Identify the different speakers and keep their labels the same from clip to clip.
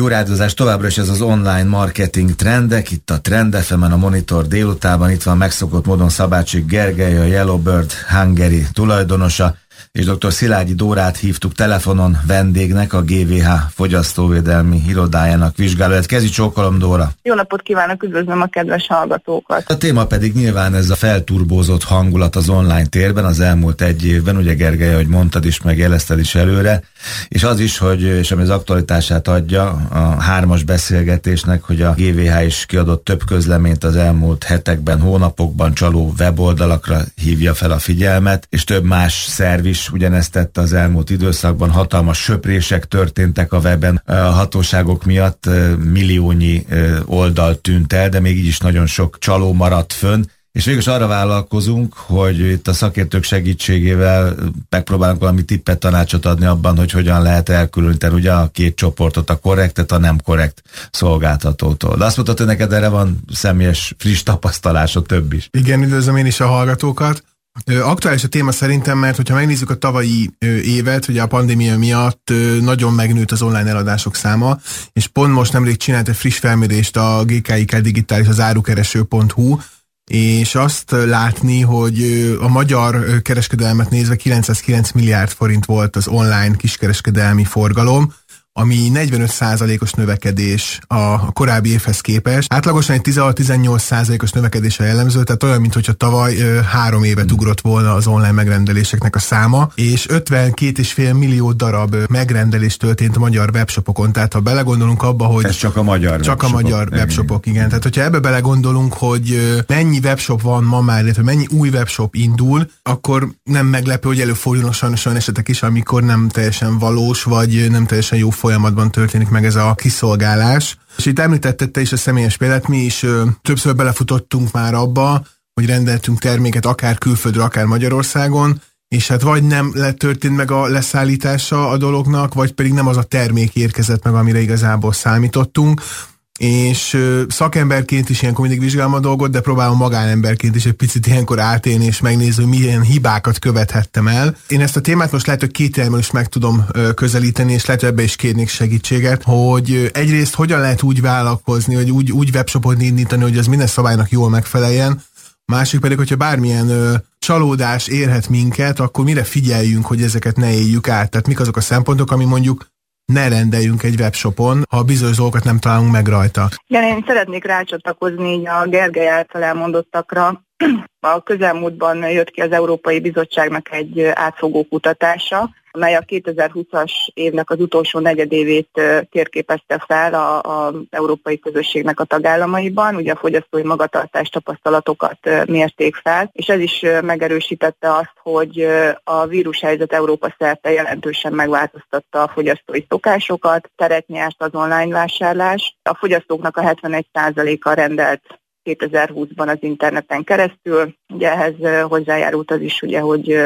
Speaker 1: Jó rádozás továbbra is ez az online marketing trendek, itt a Trend fm a Monitor délutában, itt van megszokott módon Szabácsik Gergely, a Yellowbird Hungary tulajdonosa, és dr. Szilágyi Dórát hívtuk telefonon vendégnek, a GVH fogyasztóvédelmi irodájának vizsgálóját. Kezi csókolom, Dóra!
Speaker 2: Jó napot kívánok, üdvözlöm a kedves hallgatókat!
Speaker 1: A téma pedig nyilván ez a felturbózott hangulat az online térben az elmúlt egy évben, ugye Gergely, ahogy mondtad is, meg jelezted is előre, és az is, hogy, és ami az aktualitását adja a hármas beszélgetésnek, hogy a GVH is kiadott több közleményt az elmúlt hetekben, hónapokban csaló weboldalakra hívja fel a figyelmet, és több más szerv is ugyanezt tette az elmúlt időszakban, hatalmas söprések történtek a weben, a hatóságok miatt milliónyi oldal tűnt el, de még így is nagyon sok csaló maradt fönn, és végül arra vállalkozunk, hogy itt a szakértők segítségével megpróbálunk valami tippet, tanácsot adni abban, hogy hogyan lehet elkülöníteni ugye a két csoportot, a korrektet, a nem korrekt szolgáltatótól. De azt mondtad, hogy neked erre van személyes friss tapasztalása több is.
Speaker 3: Igen, üdvözlöm én is a hallgatókat. Aktuális a téma szerintem, mert hogyha megnézzük a tavalyi évet, ugye a pandémia miatt nagyon megnőtt az online eladások száma, és pont most nemrég csinált egy friss felmérést a GKIK Digitális, az árukereső.hu, és azt látni, hogy a magyar kereskedelmet nézve 909 milliárd forint volt az online kiskereskedelmi forgalom, ami 45%-os növekedés a korábbi évhez képest. Átlagosan egy 16-18%-os növekedés a jellemző, tehát olyan, mintha tavaly ö, három évet ugrott volna az online megrendeléseknek a száma, és 52,5 millió darab megrendelés történt a magyar webshopokon, tehát ha belegondolunk abba, hogy...
Speaker 1: Ez csak a magyar
Speaker 3: Csak webshopok. a magyar webshopok, igen. Tehát hogyha ebbe belegondolunk, hogy mennyi webshop van ma már, illetve mennyi új webshop indul, akkor nem meglepő, hogy előfordulnak sajnos olyan esetek is, amikor nem teljesen valós, vagy nem teljesen jó folyamatban történik meg ez a kiszolgálás. És itt említetted te is a személyes példát, mi is ö, többször belefutottunk már abba, hogy rendeltünk terméket akár külföldre, akár Magyarországon, és hát vagy nem történt meg a leszállítása a dolognak, vagy pedig nem az a termék érkezett meg, amire igazából számítottunk és szakemberként is ilyenkor mindig vizsgálom a dolgot, de próbálom magánemberként is egy picit ilyenkor átélni és megnézni, hogy milyen hibákat követhettem el. Én ezt a témát most lehet, hogy két elmől is meg tudom közelíteni, és lehet, hogy ebbe is kérnék segítséget, hogy egyrészt hogyan lehet úgy vállalkozni, hogy úgy, úgy webshopot indítani, hogy az minden szabálynak jól megfeleljen, másik pedig, hogyha bármilyen ö, csalódás érhet minket, akkor mire figyeljünk, hogy ezeket ne éljük át. Tehát mik azok a szempontok, ami mondjuk ne rendeljünk egy webshopon, ha bizonyos dolgokat nem találunk meg rajta.
Speaker 2: Igen, én szeretnék rácsatlakozni a Gergely által elmondottakra. A közelmúltban jött ki az Európai Bizottságnak egy átfogó kutatása, amely a 2020-as évnek az utolsó negyedévét térképezte fel az európai közösségnek a tagállamaiban. Ugye a fogyasztói magatartás tapasztalatokat mérték fel, és ez is megerősítette azt, hogy a vírushelyzet Európa szerte jelentősen megváltoztatta a fogyasztói szokásokat, teret nyert az online vásárlás. A fogyasztóknak a 71%-a rendelt 2020-ban az interneten keresztül. Ugye ehhez hozzájárult az is, ugye, hogy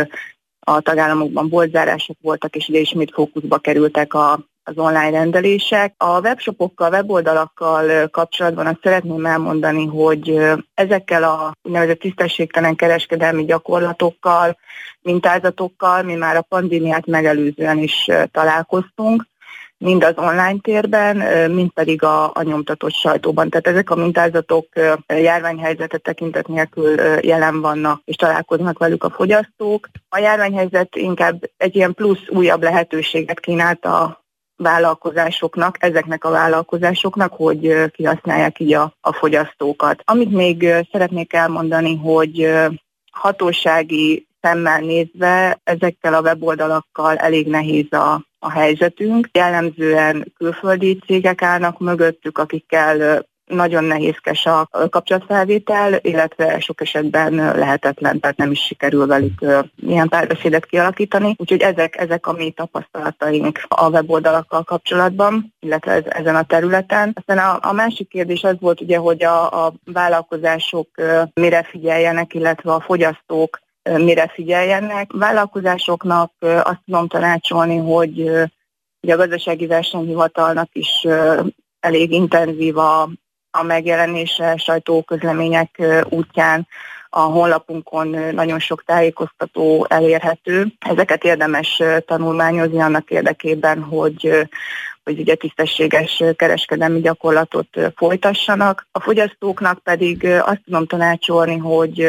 Speaker 2: a tagállamokban boltzárások voltak, és ugye ismét fókuszba kerültek a, az online rendelések. A webshopokkal, weboldalakkal kapcsolatban azt szeretném elmondani, hogy ezekkel a úgynevezett tisztességtelen kereskedelmi gyakorlatokkal, mintázatokkal mi már a pandémiát megelőzően is találkoztunk mind az online térben, mind pedig a, a nyomtatott sajtóban. Tehát ezek a mintázatok járványhelyzetet tekintet nélkül jelen vannak, és találkoznak velük a fogyasztók. A járványhelyzet inkább egy ilyen plusz újabb lehetőséget kínált a vállalkozásoknak, ezeknek a vállalkozásoknak, hogy kihasználják így a, a fogyasztókat. Amit még szeretnék elmondani, hogy hatósági szemmel nézve ezekkel a weboldalakkal elég nehéz a, a helyzetünk. Jellemzően külföldi cégek állnak mögöttük, akikkel nagyon nehézkes a kapcsolatfelvétel, illetve sok esetben lehetetlen, tehát nem is sikerül velük ilyen párbeszédet kialakítani. Úgyhogy ezek, ezek a mi tapasztalataink a weboldalakkal kapcsolatban, illetve ez, ezen a területen. Aztán a, a másik kérdés az volt ugye, hogy a, a vállalkozások mire figyeljenek, illetve a fogyasztók mire figyeljenek. Vállalkozásoknak azt tudom tanácsolni, hogy, hogy a gazdasági versenyhivatalnak is elég intenzív a, a megjelenése sajtóközlemények útján. A honlapunkon nagyon sok tájékoztató elérhető. Ezeket érdemes tanulmányozni annak érdekében, hogy hogy ugye tisztességes kereskedelmi gyakorlatot folytassanak. A fogyasztóknak pedig azt tudom tanácsolni, hogy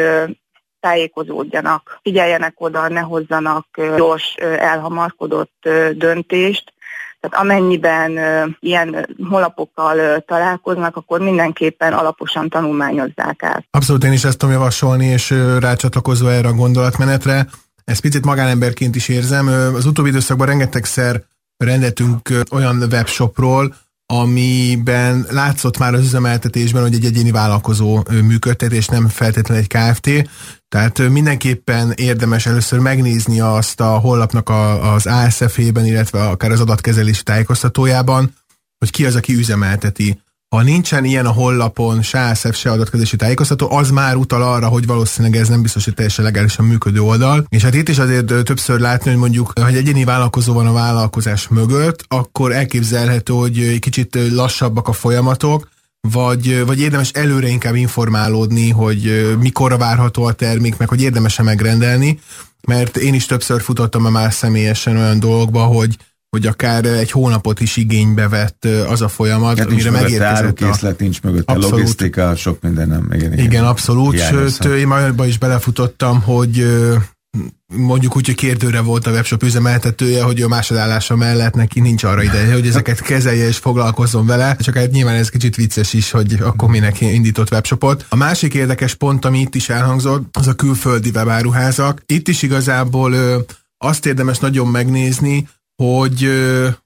Speaker 2: tájékozódjanak, figyeljenek oda, ne hozzanak gyors, elhamarkodott döntést, tehát amennyiben ilyen holapokkal találkoznak, akkor mindenképpen alaposan tanulmányozzák el.
Speaker 3: Abszolút én is ezt tudom javasolni, és rácsatlakozva erre a gondolatmenetre, ezt picit magánemberként is érzem. Az utóbbi időszakban rengetegszer rendeltünk olyan webshopról, amiben látszott már az üzemeltetésben, hogy egy egyéni vállalkozó működtet, és nem feltétlenül egy KFT. Tehát mindenképpen érdemes először megnézni azt a honlapnak a, az ASF-ében, illetve akár az adatkezelési tájékoztatójában, hogy ki az, aki üzemelteti ha nincsen ilyen a hollapon, se ASF, se adatkezési tájékoztató, az már utal arra, hogy valószínűleg ez nem biztos, hogy teljesen legálisan működő oldal. És hát itt is azért többször látni, hogy mondjuk, ha egy egyéni vállalkozó van a vállalkozás mögött, akkor elképzelhető, hogy kicsit lassabbak a folyamatok, vagy, vagy érdemes előre inkább informálódni, hogy mikor várható a termék, meg hogy érdemes-e megrendelni, mert én is többször futottam már személyesen olyan dolgokba, hogy hogy akár egy hónapot is igénybe vett az a folyamat,
Speaker 1: hát amire megérkezett a... nincs mögött a logisztika, sok minden nem.
Speaker 3: Igen, igen, igen abszolút, sőt, én már is belefutottam, hogy mondjuk úgy, hogy kérdőre volt a webshop üzemeltetője, hogy a másodállása mellett neki nincs arra ideje, hogy ezeket kezelje és foglalkozzon vele, csak hát nyilván ez kicsit vicces is, hogy akkor minek indított webshopot. A másik érdekes pont, ami itt is elhangzott, az a külföldi webáruházak. Itt is igazából azt érdemes nagyon megnézni, hogy,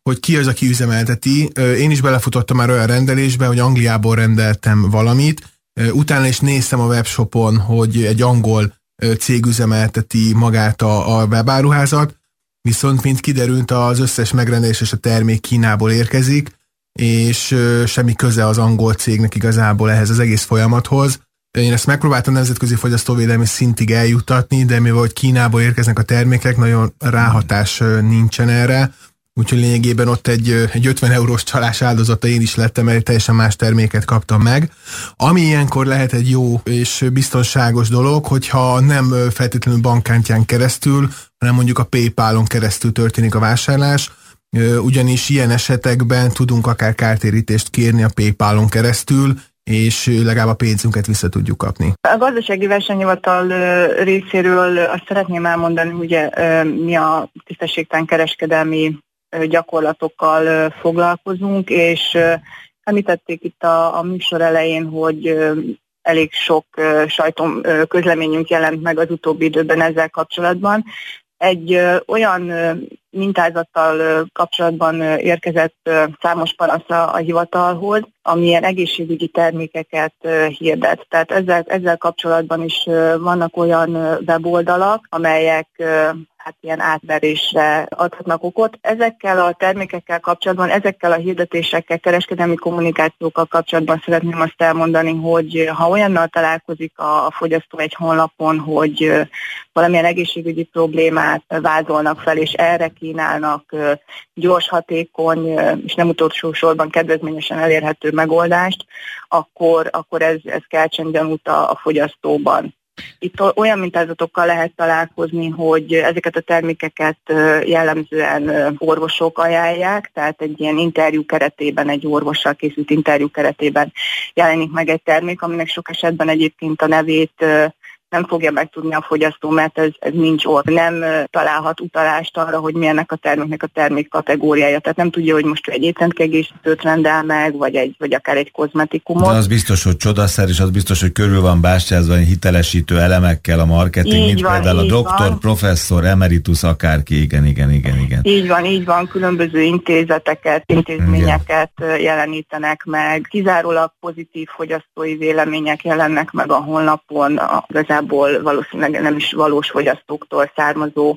Speaker 3: hogy ki az, aki üzemelteti. Én is belefutottam már olyan rendelésbe, hogy Angliából rendeltem valamit, utána is néztem a webshopon, hogy egy angol cég üzemelteti magát a, a webáruházat, viszont mint kiderült, az összes megrendelés és a termék Kínából érkezik, és semmi köze az angol cégnek igazából ehhez az egész folyamathoz. Én ezt megpróbáltam nemzetközi fogyasztóvédelmi szintig eljutatni, de mivel hogy Kínából érkeznek a termékek, nagyon ráhatás nincsen erre, úgyhogy lényegében ott egy, egy 50 eurós csalás áldozata én is lettem, mert teljesen más terméket kaptam meg. Ami ilyenkor lehet egy jó és biztonságos dolog, hogyha nem feltétlenül bankkártyán keresztül, hanem mondjuk a PayPal-on keresztül történik a vásárlás, ugyanis ilyen esetekben tudunk akár kártérítést kérni a PayPal-on keresztül, és legalább a pénzünket vissza tudjuk kapni.
Speaker 2: A gazdasági versenyhivatal részéről azt szeretném elmondani, hogy mi a tisztességtelen kereskedelmi gyakorlatokkal foglalkozunk, és említették itt a, a műsor elején, hogy elég sok sajtom közleményünk jelent meg az utóbbi időben ezzel kapcsolatban. Egy olyan mintázattal kapcsolatban érkezett számos panasz a hivatalhoz, amilyen egészségügyi termékeket hirdet. Tehát ezzel, ezzel kapcsolatban is vannak olyan weboldalak, amelyek hát ilyen átverésre adhatnak okot. Ezekkel a termékekkel kapcsolatban, ezekkel a hirdetésekkel, kereskedelmi kommunikációkkal kapcsolatban szeretném azt elmondani, hogy ha olyannal találkozik a fogyasztó egy honlapon, hogy valamilyen egészségügyi problémát vázolnak fel, és erre kínálnak gyors, hatékony, és nem utolsó sorban kedvezményesen elérhető megoldást, akkor, akkor ez, ez keltsen gyanút a, a fogyasztóban. Itt olyan mintázatokkal lehet találkozni, hogy ezeket a termékeket jellemzően orvosok ajánlják, tehát egy ilyen interjú keretében, egy orvossal készült interjú keretében jelenik meg egy termék, aminek sok esetben egyébként a nevét nem fogja megtudni a fogyasztó, mert ez, ez nincs ott. Nem találhat utalást arra, hogy milyennek a terméknek a termék kategóriája. Tehát nem tudja, hogy most egy étrendkiegészítőt rendel meg, vagy, egy, vagy akár egy kozmetikumot.
Speaker 1: De az biztos, hogy csodaszer, és az biztos, hogy körül van bástyázva hitelesítő elemekkel a marketing, így mint van, például a doktor, van. professzor, emeritus, akárki. Igen, igen, igen, igen.
Speaker 2: Így van, így van. Különböző intézeteket, intézményeket igen. jelenítenek meg. Kizárólag pozitív fogyasztói vélemények jelennek meg a honlapon. Az igazából valószínűleg nem is valós fogyasztóktól származó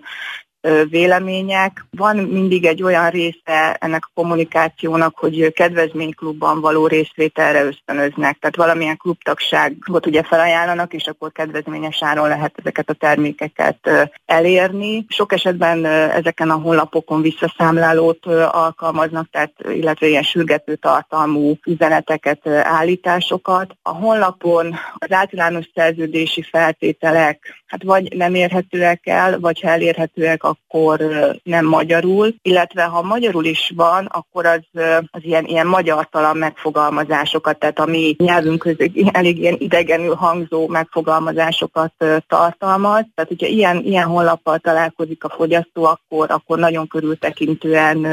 Speaker 2: vélemények. Van mindig egy olyan része ennek a kommunikációnak, hogy kedvezményklubban való részvételre ösztönöznek, tehát valamilyen klubtagságot ugye felajánlanak, és akkor kedvezményes áron lehet ezeket a termékeket elérni. Sok esetben ezeken a honlapokon visszaszámlálót alkalmaznak, tehát illetve ilyen sürgető tartalmú üzeneteket, állításokat. A honlapon az általános szerződési feltételek hát vagy nem érhetőek el, vagy ha elérhetőek, akkor nem magyarul, illetve ha magyarul is van, akkor az, az ilyen, ilyen magyartalan megfogalmazásokat, tehát a mi nyelvünk elég ilyen idegenül hangzó megfogalmazásokat tartalmaz. Tehát, hogyha ilyen, ilyen honlappal találkozik a fogyasztó, akkor, akkor nagyon körültekintően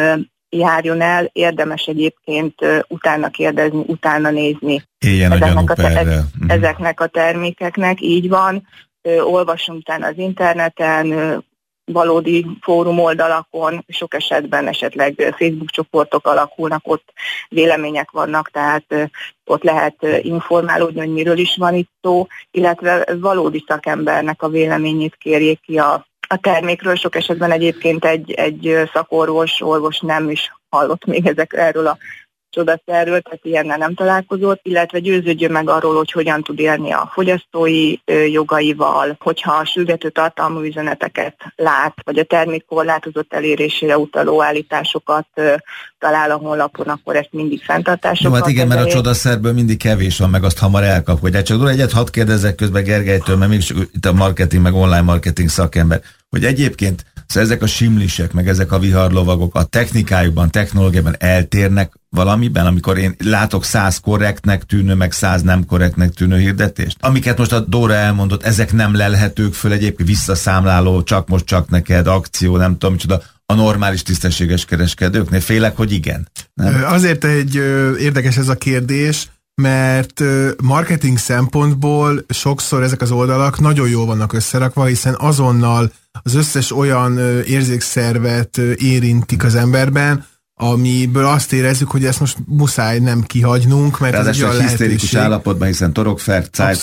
Speaker 2: járjon el, érdemes egyébként utána kérdezni, utána nézni.
Speaker 1: Éljen ezeknek, a, te- mhm.
Speaker 2: ezeknek a termékeknek, így van. Olvasunk utána az interneten, valódi fórum oldalakon, sok esetben esetleg Facebook csoportok alakulnak, ott vélemények vannak, tehát ott lehet informálódni, hogy miről is van itt szó, illetve valódi szakembernek a véleményét kérjék ki a a termékről. Sok esetben egyébként egy, egy szakorvos, orvos nem is hallott még ezek erről a csodaszerről, tehát ilyennel nem találkozott, illetve győződjön meg arról, hogy hogyan tud élni a fogyasztói jogaival, hogyha a sürgető tartalmú üzeneteket lát, vagy a termék korlátozott elérésére utaló állításokat talál a honlapon, akkor ezt mindig fenntartásokat.
Speaker 1: Jó, hát igen, mert a csodaszerből mindig kevés van, meg azt hamar elkapkodják. Csak egyet hadd kérdezzek közben Gergelytől, mert mégis itt a marketing, meg online marketing szakember, hogy egyébként Szóval ezek a simlisek, meg ezek a viharlovagok a technikájukban, technológiában eltérnek valamiben, amikor én látok száz korrektnek tűnő, meg száz nem korrektnek tűnő hirdetést. Amiket most a Dóra elmondott, ezek nem lelhetők föl egyébként visszaszámláló, csak most csak neked, akció, nem tudom, micsoda, a normális tisztességes kereskedőknél? Félek, hogy igen.
Speaker 3: Nem? Azért egy érdekes ez a kérdés, mert marketing szempontból sokszor ezek az oldalak nagyon jól vannak összerakva, hiszen azonnal az összes olyan érzékszervet érintik az emberben, amiből azt érezzük, hogy ezt most muszáj nem kihagynunk, mert
Speaker 1: Ráadásul ez egy hisztérikus állapotban, hiszen torokfert, cájt,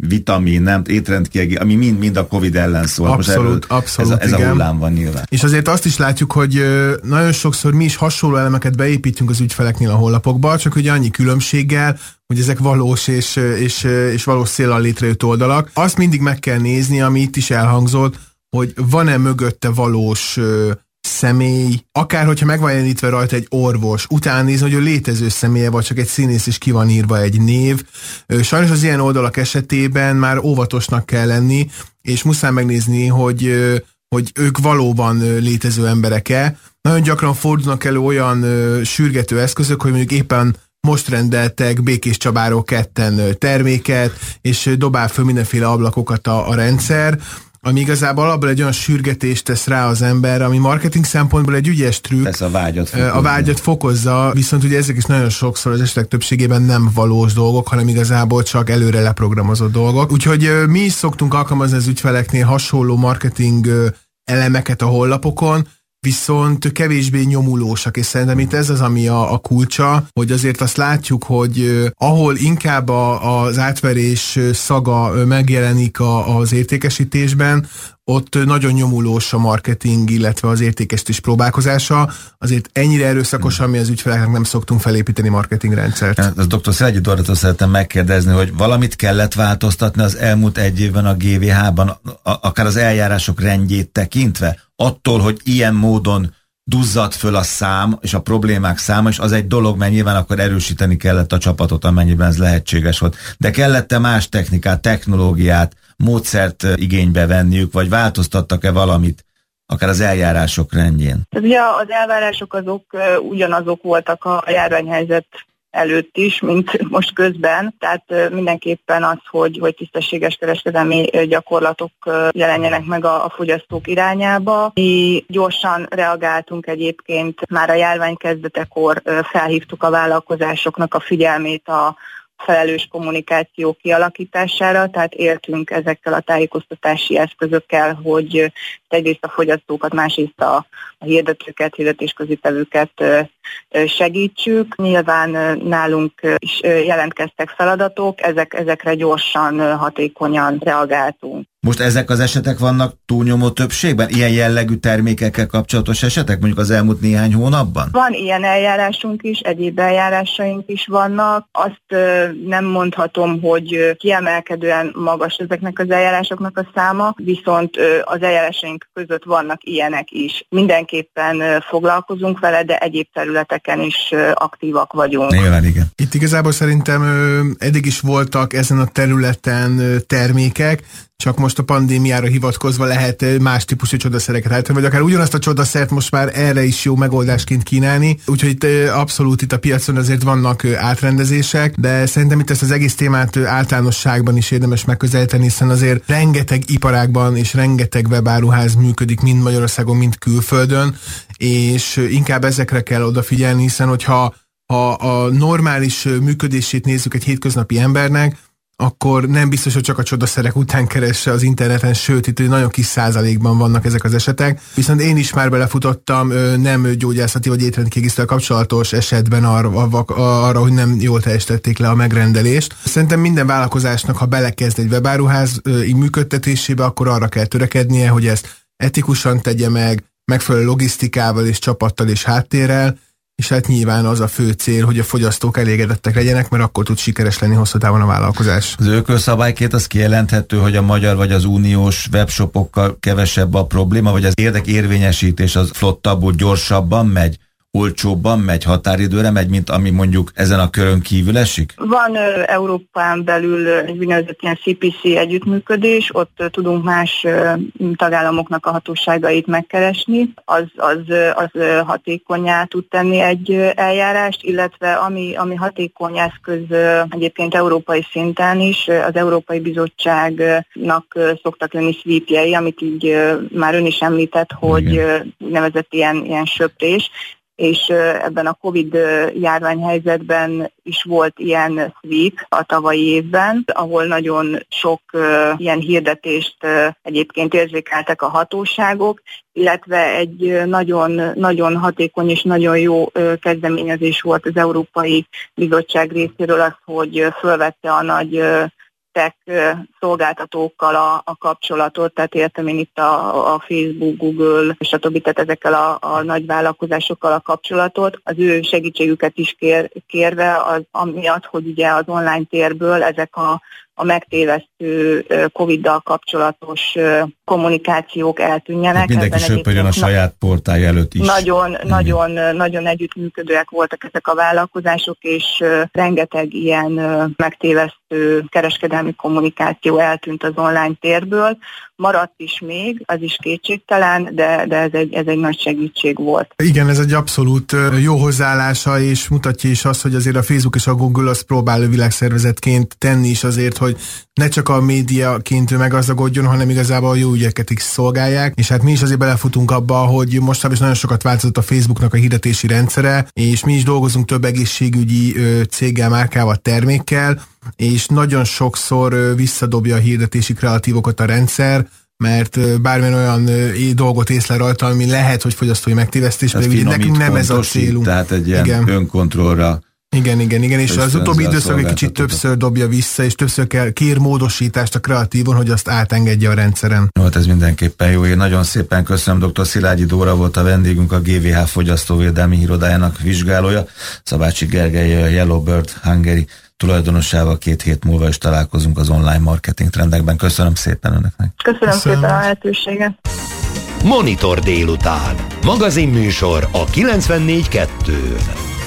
Speaker 1: vitamin, nem, étrendkiegé, ami mind-mind a Covid ellen szól.
Speaker 3: Abszolút, abszolút,
Speaker 1: ez, a, ez a hullám van nyilván.
Speaker 3: És azért azt is látjuk, hogy nagyon sokszor mi is hasonló elemeket beépítünk az ügyfeleknél a honlapokba, csak hogy annyi különbséggel, hogy ezek valós és, és, és valós széllal létrejött oldalak. Azt mindig meg kell nézni, ami itt is elhangzott, hogy van-e mögötte valós személy, akár hogyha meg van jelenítve rajta egy orvos, utána nézni, hogy a létező személye, vagy csak egy színész is ki van írva egy név. Sajnos az ilyen oldalak esetében már óvatosnak kell lenni, és muszáj megnézni, hogy, hogy ők valóban létező emberek-e. Nagyon gyakran fordulnak elő olyan sürgető eszközök, hogy mondjuk éppen most rendeltek Békés Csabáról ketten terméket, és dobál föl mindenféle ablakokat a, a rendszer, ami igazából abból egy olyan sürgetést tesz rá az ember, ami marketing szempontból egy ügyes trükk.
Speaker 1: Ez a vágyat fokozza.
Speaker 3: A vágyat fokozza, viszont ugye ezek is nagyon sokszor az esetek többségében nem valós dolgok, hanem igazából csak előre leprogramozott dolgok. Úgyhogy mi is szoktunk alkalmazni az ügyfeleknél hasonló marketing elemeket a hollapokon, viszont kevésbé nyomulósak, és szerintem itt ez az, ami a, a kulcsa, hogy azért azt látjuk, hogy ahol inkább a, az átverés szaga megjelenik a, az értékesítésben, ott nagyon nyomulós a marketing, illetve az értékesítés próbálkozása. Azért ennyire erőszakos, ami az ügyfeleknek nem szoktunk felépíteni marketingrendszert.
Speaker 1: Az dr. Szelgyi Dorától szeretem megkérdezni, hogy valamit kellett változtatni az elmúlt egy évben a GVH-ban, akár az eljárások rendjét tekintve? Attól, hogy ilyen módon duzzadt föl a szám és a problémák száma, és az egy dolog, mert nyilván akkor erősíteni kellett a csapatot, amennyiben ez lehetséges volt. De kellett-e más technikát, technológiát, módszert igénybe venniük, vagy változtattak-e valamit akár az eljárások rendjén?
Speaker 2: Ugye az elvárások azok ugyanazok voltak a járványhelyzet előtt is, mint most közben. Tehát mindenképpen az, hogy, hogy tisztességes kereskedelmi gyakorlatok jelenjenek meg a, a fogyasztók irányába. Mi gyorsan reagáltunk egyébként, már a járvány kezdetekor felhívtuk a vállalkozásoknak a figyelmét a, felelős kommunikáció kialakítására, tehát éltünk ezekkel a tájékoztatási eszközökkel, hogy egyrészt a fogyasztókat, másrészt a, a hirdetőket, hirdetésközítevőket segítsük. Nyilván nálunk is jelentkeztek feladatok, ezek, ezekre gyorsan, hatékonyan reagáltunk.
Speaker 1: Most ezek az esetek vannak túlnyomó többségben? Ilyen jellegű termékekkel kapcsolatos esetek mondjuk az elmúlt néhány hónapban?
Speaker 2: Van ilyen eljárásunk is, egyéb eljárásaink is vannak. Azt nem mondhatom, hogy kiemelkedően magas ezeknek az eljárásoknak a száma, viszont az eljárásaink között vannak ilyenek is. Mindenképpen foglalkozunk vele, de egyéb területeken is aktívak vagyunk.
Speaker 1: Nyilván igen.
Speaker 3: Itt igazából szerintem eddig is voltak ezen a területen termékek, csak most most a pandémiára hivatkozva lehet más típusú csodaszereket állítani, vagy akár ugyanazt a csodaszert most már erre is jó megoldásként kínálni. Úgyhogy itt abszolút itt a piacon azért vannak átrendezések, de szerintem itt ezt az egész témát általánosságban is érdemes megközelíteni, hiszen azért rengeteg iparágban és rengeteg webáruház működik mind Magyarországon, mind külföldön, és inkább ezekre kell odafigyelni, hiszen hogyha ha a normális működését nézzük egy hétköznapi embernek, akkor nem biztos, hogy csak a csodaszerek után keresse az interneten, sőt, itt nagyon kis százalékban vannak ezek az esetek. Viszont én is már belefutottam nem gyógyászati vagy étrendkiegészítővel kapcsolatos esetben arra, arra, hogy nem jól teljesítették le a megrendelést. Szerintem minden vállalkozásnak, ha belekezd egy webáruház működtetésébe, akkor arra kell törekednie, hogy ezt etikusan tegye meg, megfelelő logisztikával és csapattal és háttérrel, és hát nyilván az a fő cél, hogy a fogyasztók elégedettek legyenek, mert akkor tud sikeres lenni hosszú távon a vállalkozás.
Speaker 1: Az ökölszabályként az kijelenthető, hogy a magyar vagy az uniós webshopokkal kevesebb a probléma, vagy az érdekérvényesítés az flottabbul, gyorsabban megy, olcsóbban megy, határidőre megy, mint ami mondjuk ezen a körön kívül esik?
Speaker 2: Van ö, Európán belül egy úgynevezett ilyen CPC együttműködés, ott ö, tudunk más ö, tagállamoknak a hatóságait megkeresni, az, az, az hatékonyá tud tenni egy eljárást, illetve ami, ami hatékony eszköz egyébként európai szinten is, az Európai Bizottságnak szoktak lenni sweepjei, amit így már ön is említett, hogy Igen. nevezett ilyen, ilyen söprés, és ebben a Covid járványhelyzetben is volt ilyen sweep a tavalyi évben, ahol nagyon sok ilyen hirdetést egyébként érzékeltek a hatóságok, illetve egy nagyon, nagyon hatékony és nagyon jó kezdeményezés volt az Európai Bizottság részéről az, hogy fölvette a nagy tech szolgáltatókkal a, a kapcsolatot, tehát értem én itt a, a Facebook, Google, és a többi, tehát ezekkel a, a nagy vállalkozásokkal a kapcsolatot, az ő segítségüket is kér, kérve, az, amiatt, hogy ugye az online térből ezek a a megtévesztő Covid-dal kapcsolatos kommunikációk eltűnjenek. Hát
Speaker 1: mindenki söpörjön a saját portája előtt is.
Speaker 2: Nagyon, Igen. nagyon, nagyon együttműködőek voltak ezek a vállalkozások, és rengeteg ilyen megtévesztő kereskedelmi kommunikáció eltűnt az online térből. Maradt is még, az is kétségtelen, de, de ez, egy, ez egy nagy segítség volt.
Speaker 3: Igen, ez egy abszolút jó hozzáállása, és mutatja is azt, hogy azért a Facebook és a Google az próbál világszervezetként tenni is azért, hogy ne csak a médiaként meggazdagodjon, hanem igazából a jó ügyeket is szolgálják, és hát mi is azért belefutunk abba, hogy mostanában is nagyon sokat változott a Facebooknak a hirdetési rendszere, és mi is dolgozunk több egészségügyi céggel, márkával, termékkel, és nagyon sokszor visszadobja a hirdetési kreatívokat a rendszer, mert bármilyen olyan dolgot észle rajta, ami lehet, hogy fogyasztói megtévesztés, de nekünk nem ez a célunk.
Speaker 1: Tehát egy ilyen Igen. önkontrollra
Speaker 3: igen, igen, igen, és az utóbbi időszak egy kicsit többször dobja vissza, és többször kell, kér módosítást a kreatívon, hogy azt átengedje a rendszeren.
Speaker 1: Jó, hát ez mindenképpen jó. Én nagyon szépen köszönöm, dr. Szilágyi Dóra volt a vendégünk, a GVH fogyasztóvédelmi irodájának vizsgálója, Szabácsi Gergely, Yellowbird Hungary tulajdonossával két hét múlva is találkozunk az online marketing trendekben. Köszönöm szépen önöknek.
Speaker 2: Köszönöm, Köszönöm. szépen a lehetőséget.
Speaker 4: Monitor délután. Magazinműsor a 94.2.